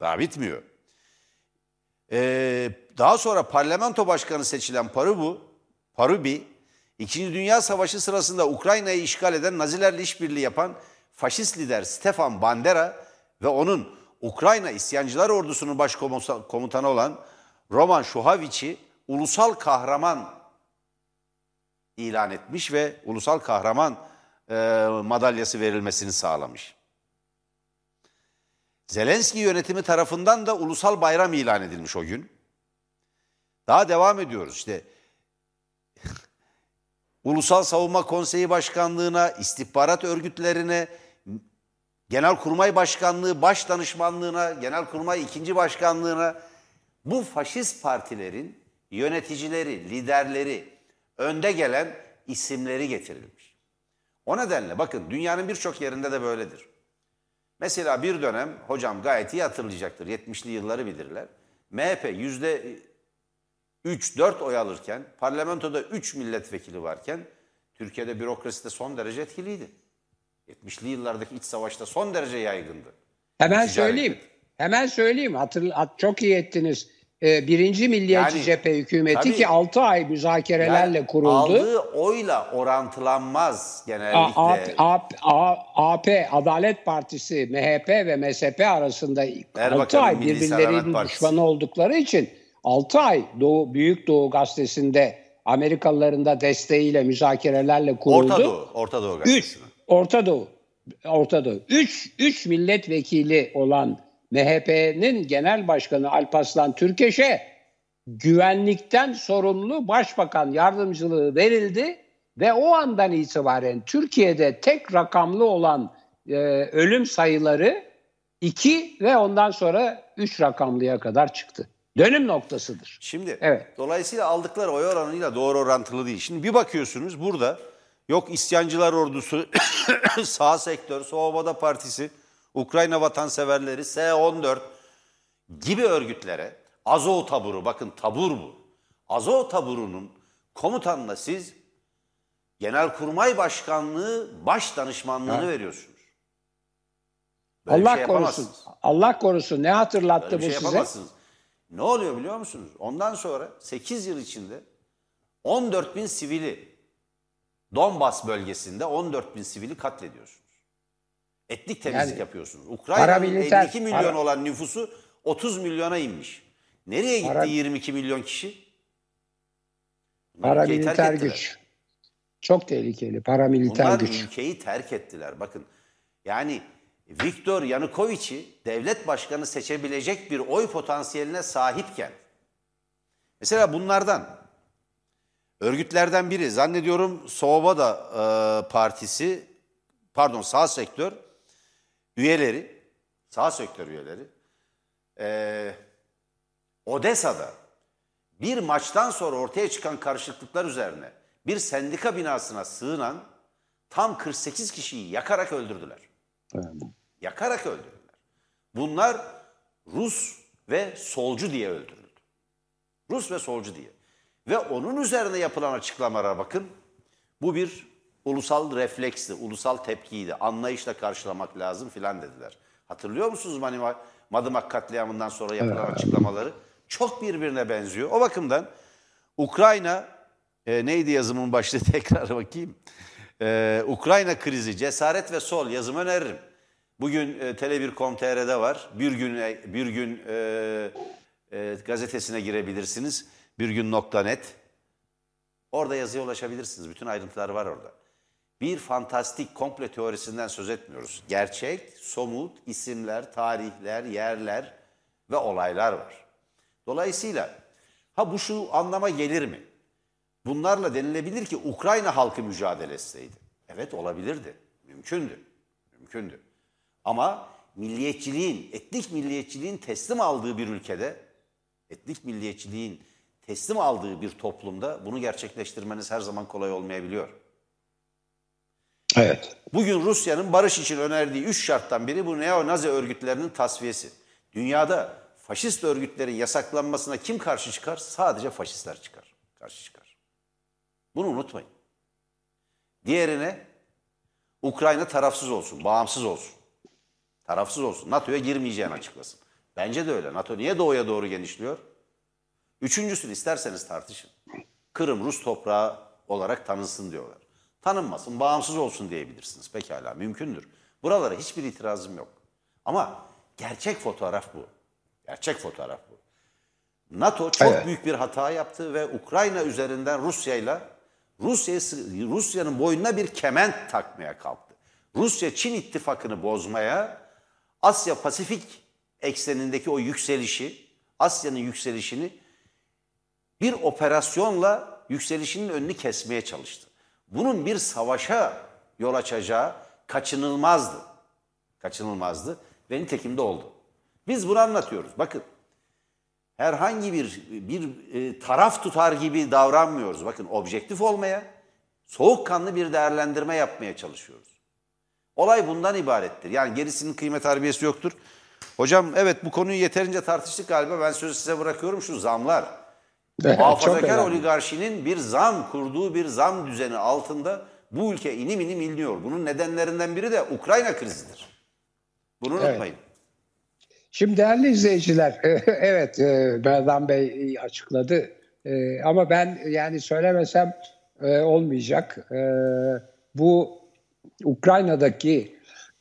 Daha bitmiyor. Ee, daha sonra parlamento başkanı seçilen Parubu, Parubi, İkinci Dünya Savaşı sırasında Ukrayna'yı işgal eden Nazilerle işbirliği yapan faşist lider Stefan Bandera ve onun Ukrayna İsyancılar Ordusu'nun başkomutanı olan Roman Şuhaviç'i ulusal kahraman ilan etmiş ve ulusal kahraman e, madalyası verilmesini sağlamış. Zelenski yönetimi tarafından da ulusal bayram ilan edilmiş o gün. Daha devam ediyoruz işte. Ulusal Savunma Konseyi Başkanlığı'na, istihbarat örgütlerine, Genelkurmay Başkanlığı Baş Danışmanlığına, Genelkurmay İkinci Başkanlığına bu faşist partilerin yöneticileri, liderleri, önde gelen isimleri getirilmiş. O nedenle bakın dünyanın birçok yerinde de böyledir. Mesela bir dönem hocam gayet iyi hatırlayacaktır. 70'li yılları bilirler. MHP yüzde 3-4 oy alırken, parlamentoda 3 milletvekili varken Türkiye'de bürokraside son derece etkiliydi. 70'li yıllardaki iç savaşta son derece yaygındı. Hemen Ticaret. söyleyeyim. Hemen söyleyeyim. Hatır, çok iyi ettiniz. Ee, birinci Milliyetçi yani, Cephe hükümeti tabii, ki 6 ay müzakerelerle yani kuruldu. Aldığı oyla orantılanmaz genellikle. AP, AP, AP, Adalet Partisi, MHP ve MSP arasında 6 ay birbirlerinin düşmanı oldukları için 6 ay Doğu, Büyük Doğu Gazetesi'nde Amerikalıların da desteğiyle müzakerelerle kuruldu. Orta Doğu, Orta Doğu Gazetesi'ne. Orta Doğu. Orta Doğu. Üç, üç milletvekili olan MHP'nin genel başkanı Alparslan Türkeş'e güvenlikten sorumlu başbakan yardımcılığı verildi ve o andan itibaren Türkiye'de tek rakamlı olan e, ölüm sayıları iki ve ondan sonra üç rakamlıya kadar çıktı. Dönüm noktasıdır. Şimdi evet. dolayısıyla aldıkları oy oranıyla doğru orantılı değil. Şimdi bir bakıyorsunuz burada Yok isyancılar ordusu, sağ sektör, Svoboda Partisi, Ukrayna vatanseverleri, S-14 gibi örgütlere Azov taburu, bakın tabur bu. Azov taburunun komutanına siz Genelkurmay Başkanlığı baş danışmanlığını ha. veriyorsunuz. Böyle Allah şey korusun. Allah korusun. Ne hatırlattı Böyle bu şey size? Yapamazsınız. Ne oluyor biliyor musunuz? Ondan sonra 8 yıl içinde 14 bin sivili Donbas bölgesinde 14 bin sivili katlediyorsunuz. Etnik temizlik yani, yapıyorsunuz. Ukrayna'nın 52 milyon para, olan nüfusu 30 milyona inmiş. Nereye gitti para, 22 milyon kişi? Paramiliter güç. Çok tehlikeli paramiliter Bunlar güç. ülkeyi terk ettiler. Bakın yani Viktor Yanukovic'i devlet başkanı seçebilecek bir oy potansiyeline sahipken mesela bunlardan örgütlerden biri zannediyorum Soğuba e, partisi pardon sağ sektör üyeleri sağ sektör üyeleri e, Odessa'da bir maçtan sonra ortaya çıkan karışıklıklar üzerine bir sendika binasına sığınan tam 48 kişiyi yakarak öldürdüler. Evet. Yakarak öldürdüler. Bunlar Rus ve solcu diye öldürüldü. Rus ve solcu diye. Ve onun üzerine yapılan açıklamalara bakın. Bu bir ulusal refleksi, ulusal tepkiydi. Anlayışla karşılamak lazım filan dediler. Hatırlıyor musunuz Madımak katliamından sonra yapılan evet. açıklamaları? Çok birbirine benziyor. O bakımdan Ukrayna, e, neydi yazımın başlığı tekrar bakayım. E, Ukrayna krizi, cesaret ve sol yazım öneririm. Bugün e, Tele1.com.tr'de var. Bir gün e, bir gün e, e, gazetesine girebilirsiniz. Bir gün net. Orada yazıya ulaşabilirsiniz. Bütün ayrıntılar var orada. Bir fantastik komple teorisinden söz etmiyoruz. Gerçek, somut, isimler, tarihler, yerler ve olaylar var. Dolayısıyla ha bu şu anlama gelir mi? Bunlarla denilebilir ki Ukrayna halkı mücadele etseydi. Evet olabilirdi. Mümkündü. Mümkündü. Ama milliyetçiliğin, etnik milliyetçiliğin teslim aldığı bir ülkede, etnik milliyetçiliğin teslim aldığı bir toplumda bunu gerçekleştirmeniz her zaman kolay olmayabiliyor. Evet. Bugün Rusya'nın barış için önerdiği üç şarttan biri bu neo-nazi örgütlerinin tasfiyesi. Dünyada faşist örgütlerin yasaklanmasına kim karşı çıkar? Sadece faşistler çıkar. Karşı çıkar. Bunu unutmayın. Diğerine Ukrayna tarafsız olsun, bağımsız olsun. Tarafsız olsun. NATO'ya girmeyeceğini açıklasın. Bence de öyle. NATO niye doğuya doğru genişliyor? Üçüncüsünü isterseniz tartışın. Kırım Rus toprağı olarak tanınsın diyorlar. Tanınmasın, bağımsız olsun diyebilirsiniz. Pekala, mümkündür. Buralara hiçbir itirazım yok. Ama gerçek fotoğraf bu. Gerçek fotoğraf bu. NATO çok evet. büyük bir hata yaptı ve Ukrayna üzerinden Rusya'yla Rusya Rusya'nın boynuna bir kement takmaya kalktı. Rusya Çin ittifakını bozmaya, Asya Pasifik eksenindeki o yükselişi, Asya'nın yükselişini bir operasyonla yükselişinin önünü kesmeye çalıştı. Bunun bir savaşa yol açacağı kaçınılmazdı. Kaçınılmazdı ve nitekim de oldu. Biz bunu anlatıyoruz. Bakın herhangi bir bir e, taraf tutar gibi davranmıyoruz. Bakın objektif olmaya, soğukkanlı bir değerlendirme yapmaya çalışıyoruz. Olay bundan ibarettir. Yani gerisinin kıymet harbiyesi yoktur. Hocam evet bu konuyu yeterince tartıştık galiba. Ben sözü size bırakıyorum şu zamlar. Muhafazakar oligarşinin bir zam kurduğu bir zam düzeni altında bu ülke inim inim inliyor. Bunun nedenlerinden biri de Ukrayna krizidir. Bunu unutmayın. Evet. Şimdi değerli izleyiciler, evet e, Berdan Bey açıkladı. E, ama ben yani söylemesem e, olmayacak. Bu Ukrayna'daki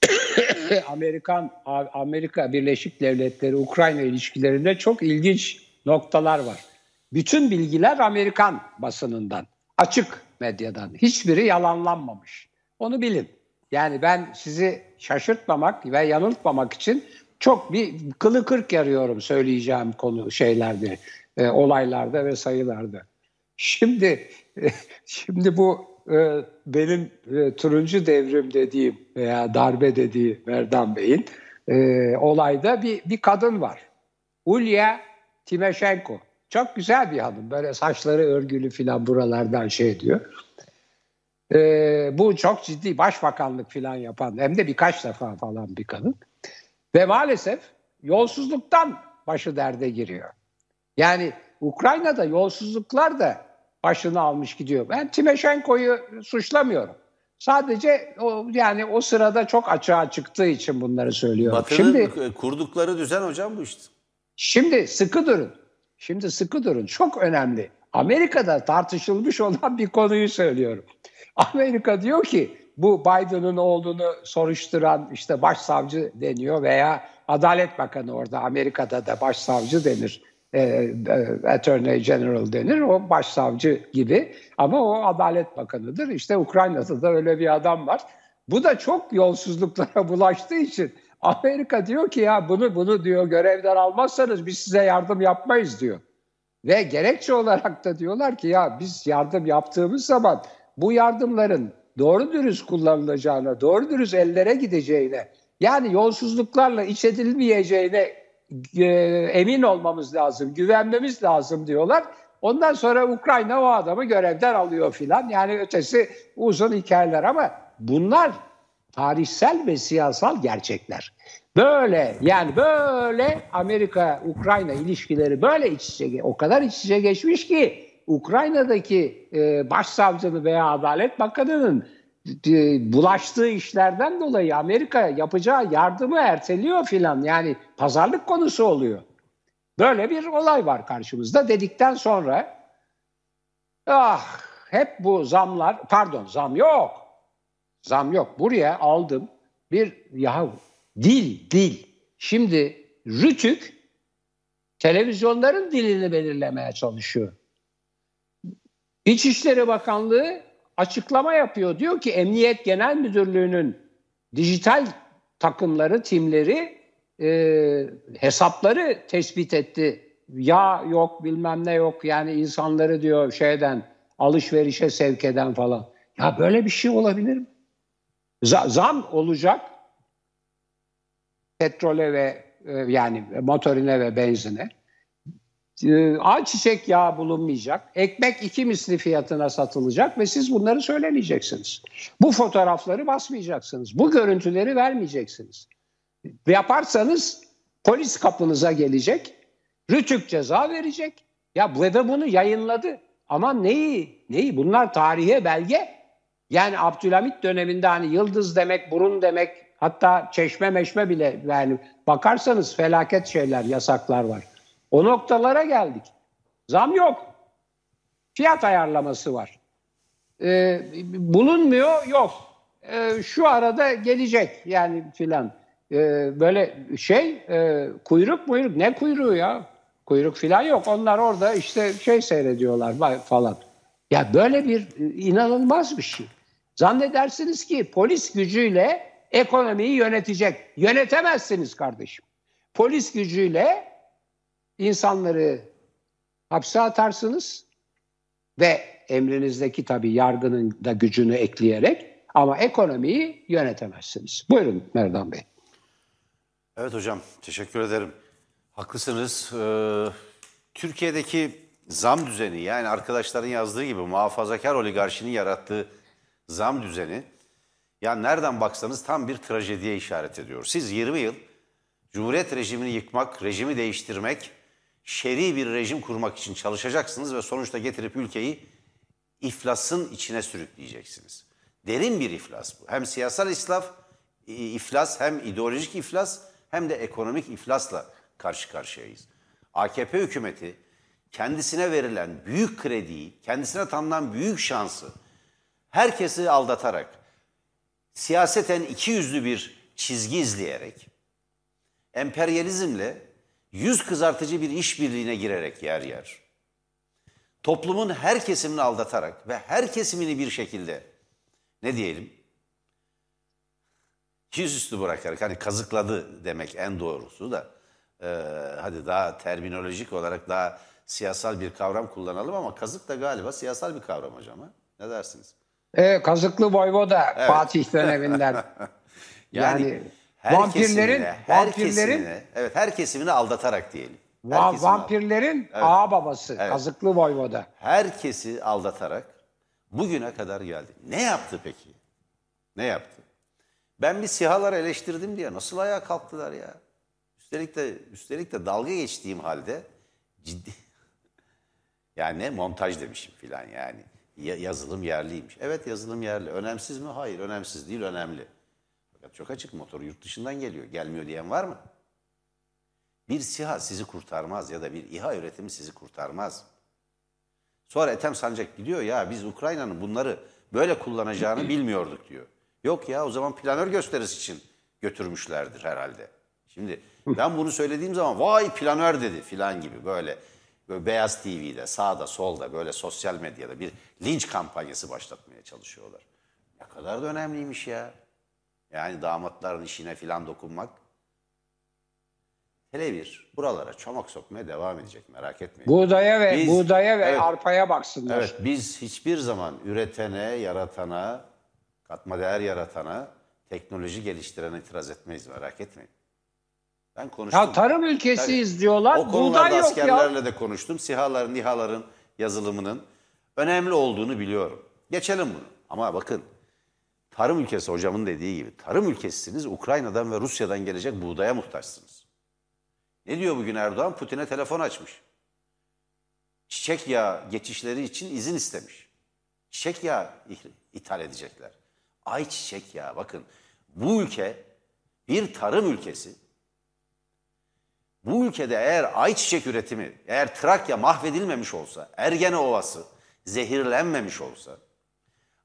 Amerikan Amerika Birleşik Devletleri Ukrayna ilişkilerinde çok ilginç noktalar var. Bütün bilgiler Amerikan basınından, açık medyadan. Hiçbiri yalanlanmamış. Onu bilin. Yani ben sizi şaşırtmamak ve yanıltmamak için çok bir kılı kırk yarıyorum söyleyeceğim konu şeylerde, e, olaylarda ve sayılarda. Şimdi şimdi bu e, benim e, turuncu devrim dediğim veya darbe dediği Merdan Bey'in e, olayda bir bir kadın var. Ulya Timeşenko. Çok güzel bir hanım. Böyle saçları örgülü filan buralardan şey diyor. Ee, bu çok ciddi başbakanlık filan yapan hem de birkaç defa falan bir kadın. Ve maalesef yolsuzluktan başı derde giriyor. Yani Ukrayna'da yolsuzluklar da başını almış gidiyor. Ben Timeşenko'yu suçlamıyorum. Sadece o yani o sırada çok açığa çıktığı için bunları söylüyorum. Batı'nın şimdi kurdukları düzen hocam bu işte. Şimdi sıkı durun. Şimdi sıkı durun. Çok önemli. Amerika'da tartışılmış olan bir konuyu söylüyorum. Amerika diyor ki bu Biden'ın olduğunu soruşturan işte başsavcı deniyor veya Adalet Bakanı orada Amerika'da da başsavcı denir. E, e, Attorney General denir. O başsavcı gibi ama o Adalet Bakanı'dır. İşte Ukrayna'da da öyle bir adam var. Bu da çok yolsuzluklara bulaştığı için Amerika diyor ki ya bunu bunu diyor görevden almazsanız biz size yardım yapmayız diyor. Ve gerekçe olarak da diyorlar ki ya biz yardım yaptığımız zaman bu yardımların doğru dürüst kullanılacağına, doğru dürüst ellere gideceğine, yani yolsuzluklarla iç edilmeyeceğine e, emin olmamız lazım, güvenmemiz lazım diyorlar. Ondan sonra Ukrayna o adamı görevden alıyor filan. Yani ötesi uzun hikayeler ama bunlar tarihsel ve siyasal gerçekler. Böyle yani böyle Amerika-Ukrayna ilişkileri böyle iç içe o kadar iç içe geçmiş ki Ukrayna'daki e, başsavcının veya Adalet Bakanı'nın e, bulaştığı işlerden dolayı Amerika yapacağı yardımı erteliyor filan. Yani pazarlık konusu oluyor. Böyle bir olay var karşımızda dedikten sonra ah hep bu zamlar pardon zam yok. Zam yok. Buraya aldım bir ya dil dil. Şimdi Rütük televizyonların dilini belirlemeye çalışıyor. İçişleri Bakanlığı açıklama yapıyor. Diyor ki Emniyet Genel Müdürlüğü'nün dijital takımları, timleri e, hesapları tespit etti. Ya yok bilmem ne yok yani insanları diyor şeyden alışverişe sevk eden falan. Ya böyle bir şey olabilir mi? Zam olacak petrole ve e, yani motorine ve benzine. E, ayçiçek yağı bulunmayacak. Ekmek iki misli fiyatına satılacak ve siz bunları söylemeyeceksiniz. Bu fotoğrafları basmayacaksınız. Bu görüntüleri vermeyeceksiniz. Yaparsanız polis kapınıza gelecek. Rütük ceza verecek. Ya ve bunu yayınladı. Ama neyi? Neyi? Bunlar tarihe belge. Yani Abdülhamit döneminde hani yıldız demek, burun demek, hatta çeşme meşme bile yani bakarsanız felaket şeyler, yasaklar var. O noktalara geldik. Zam yok. Fiyat ayarlaması var. Ee, bulunmuyor, yok. Ee, şu arada gelecek yani filan. Ee, böyle şey, e, kuyruk muyruk, ne kuyruğu ya? Kuyruk filan yok. Onlar orada işte şey seyrediyorlar falan. Ya böyle bir inanılmaz bir şey. Zannedersiniz ki polis gücüyle ekonomiyi yönetecek. Yönetemezsiniz kardeşim. Polis gücüyle insanları hapse atarsınız ve emrinizdeki tabii yargının da gücünü ekleyerek ama ekonomiyi yönetemezsiniz. Buyurun Merdan Bey. Evet hocam teşekkür ederim. Haklısınız. Ee, Türkiye'deki zam düzeni yani arkadaşların yazdığı gibi muhafazakar oligarşinin yarattığı zam düzeni ya nereden baksanız tam bir trajediye işaret ediyor. Siz 20 yıl Cumhuriyet rejimini yıkmak, rejimi değiştirmek, şer'i bir rejim kurmak için çalışacaksınız ve sonuçta getirip ülkeyi iflasın içine sürükleyeceksiniz. Derin bir iflas bu. Hem siyasal islaf, iflas hem ideolojik iflas hem de ekonomik iflasla karşı karşıyayız. AKP hükümeti kendisine verilen büyük krediyi, kendisine tanınan büyük şansı herkesi aldatarak, siyaseten iki yüzlü bir çizgi izleyerek, emperyalizmle yüz kızartıcı bir işbirliğine girerek yer yer, toplumun her kesimini aldatarak ve her kesimini bir şekilde ne diyelim, yüzüstü bırakarak hani kazıkladı demek en doğrusu da e, hadi daha terminolojik olarak daha siyasal bir kavram kullanalım ama kazık da galiba siyasal bir kavram hocam ha? Ne dersiniz? E, Kazıklı Voyvoda evet. Fatih döneminden. yani, yani her vampirlerin her vampirlerin evet her kesimini aldatarak diyelim. Va vampirlerin evet. ağa babası evet. Kazıklı Voyvoda. Herkesi aldatarak bugüne kadar geldi. Ne yaptı peki? Ne yaptı? Ben bir sihaları eleştirdim diye nasıl ayağa kalktılar ya? Üstelik de üstelik de dalga geçtiğim halde ciddi yani montaj demişim filan yani yazılım yerliymiş. Evet yazılım yerli. Önemsiz mi? Hayır önemsiz değil önemli. Fakat çok açık motor yurt dışından geliyor. Gelmiyor diyen var mı? Bir SİHA sizi kurtarmaz ya da bir İHA üretimi sizi kurtarmaz. Sonra Ethem Sancak gidiyor ya biz Ukrayna'nın bunları böyle kullanacağını bilmiyorduk diyor. Yok ya o zaman planör gösterisi için götürmüşlerdir herhalde. Şimdi ben bunu söylediğim zaman vay planör dedi filan gibi böyle, böyle Beyaz TV'de sağda solda böyle sosyal medyada bir linç kampanyası başlatmaya çalışıyorlar. Ne kadar da önemliymiş ya. Yani damatların işine filan dokunmak. Tele1 buralara çomak sokmaya devam edecek merak etmeyin. Buğdaya ve biz, buğdaya ve evet, arpaya baksınlar. Evet biz hiçbir zaman üretene, yaratana, katma değer yaratana, teknoloji geliştirene itiraz etmeyiz merak etmeyin. Ben konuştum. Ya tarım ülkesiyiz Tabii. diyorlar. O konularda yok askerlerle ya. de konuştum. SİHA'ların, NİHA'ların yazılımının önemli olduğunu biliyorum. Geçelim bunu. Ama bakın tarım ülkesi hocamın dediği gibi tarım ülkesisiniz. Ukrayna'dan ve Rusya'dan gelecek buğdaya muhtaçsınız. Ne diyor bugün Erdoğan? Putin'e telefon açmış. Çiçek yağı geçişleri için izin istemiş. Çiçek yağı ithal edecekler. Ay çiçek yağı bakın bu ülke bir tarım ülkesi. Bu ülkede eğer ayçiçek üretimi, eğer Trakya mahvedilmemiş olsa, Ergene Ovası zehirlenmemiş olsa,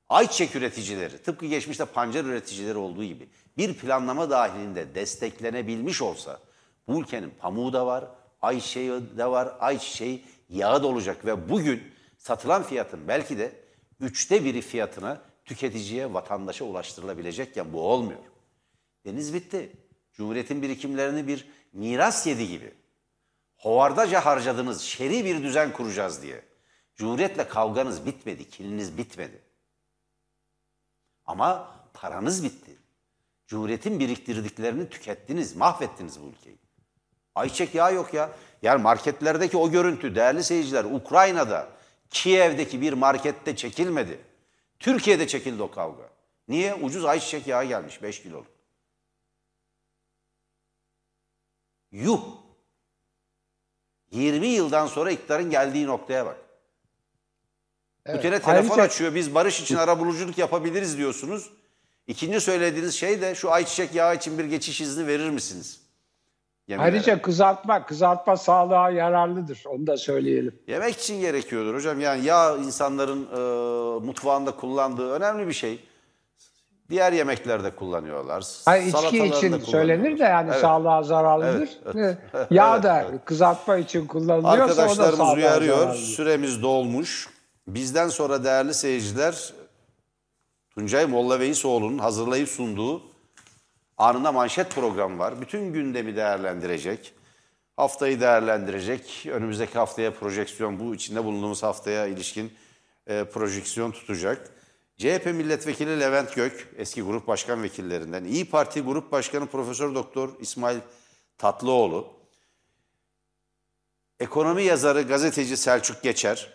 ayçiçek üreticileri tıpkı geçmişte pancar üreticileri olduğu gibi bir planlama dahilinde desteklenebilmiş olsa bu ülkenin pamuğu da var, ayçiçeği de var, ayçiçeği yağı da olacak ve bugün satılan fiyatın belki de üçte biri fiyatına tüketiciye, vatandaşa ulaştırılabilecekken bu olmuyor. Deniz bitti. Cumhuriyetin birikimlerini bir miras yedi gibi. Hovardaca harcadınız, şeri bir düzen kuracağız diye. Cumhuriyetle kavganız bitmedi, kininiz bitmedi. Ama paranız bitti. Cumhuriyetin biriktirdiklerini tükettiniz, mahvettiniz bu ülkeyi. Ayçiçek yağı yok ya. Yani marketlerdeki o görüntü değerli seyirciler Ukrayna'da, Kiev'deki bir markette çekilmedi. Türkiye'de çekildi o kavga. Niye? Ucuz ayçiçek yağı gelmiş 5 kiloluk. Yuh! 20 yıldan sonra iktidarın geldiği noktaya bak. Evet. Putin'e telefon Ayrıca... açıyor. Biz barış için arabuluculuk yapabiliriz diyorsunuz. İkinci söylediğiniz şey de şu ayçiçek yağı için bir geçiş izni verir misiniz? Yemeklere. Ayrıca kızartma, kızartma sağlığa yararlıdır. Onu da söyleyelim. Yemek için gerekiyordur hocam. Yani yağ insanların e, mutfağında kullandığı önemli bir şey. Diğer yemeklerde kullanıyorlar. Hayır, içki için söylenir de yani evet. sağlığa zararlıdır. Evet, evet. Yağ da evet. kızartma için kullanılıyorsa Arkadaşlarımız uyarıyor. Zararlı. Süremiz dolmuş. Bizden sonra değerli seyirciler Tuncay Molla Veysoğlu'nun hazırlayıp sunduğu anında manşet programı var. Bütün gündemi değerlendirecek. Haftayı değerlendirecek. Önümüzdeki haftaya projeksiyon bu içinde bulunduğumuz haftaya ilişkin e, projeksiyon tutacak. CHP milletvekili Levent Gök, eski grup başkan vekillerinden, İyi Parti Grup Başkanı Profesör Doktor İsmail Tatlıoğlu, ekonomi yazarı gazeteci Selçuk Geçer,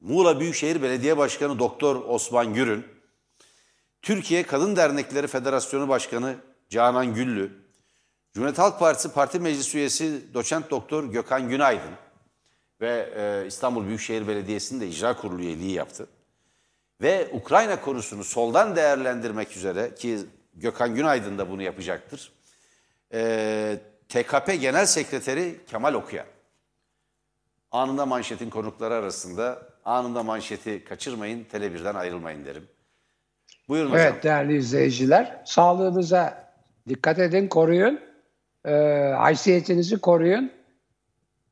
Muğla Büyükşehir Belediye Başkanı Doktor Osman Gürün, Türkiye Kadın Dernekleri Federasyonu Başkanı Canan Güllü, Cumhuriyet Halk Partisi Parti Meclis Üyesi Doçent Doktor Gökhan Günaydın ve e, İstanbul Büyükşehir Belediyesi'nin de icra kurulu üyeliği yaptı. Ve Ukrayna konusunu soldan değerlendirmek üzere ki Gökhan Günaydın da bunu yapacaktır. E, TKP Genel Sekreteri Kemal Okuyan. Anında manşetin konukları arasında anında manşeti kaçırmayın, Tele1'den ayrılmayın derim. Buyurun hocam. Evet değerli izleyiciler, sağlığınıza dikkat edin, koruyun. E, haysiyetinizi koruyun.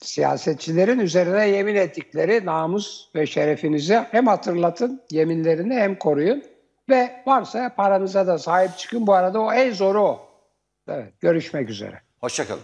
Siyasetçilerin üzerine yemin ettikleri namus ve şerefinizi hem hatırlatın, yeminlerini hem koruyun. Ve varsa paranıza da sahip çıkın. Bu arada o en zoru o. Evet, görüşmek üzere. Hoşçakalın.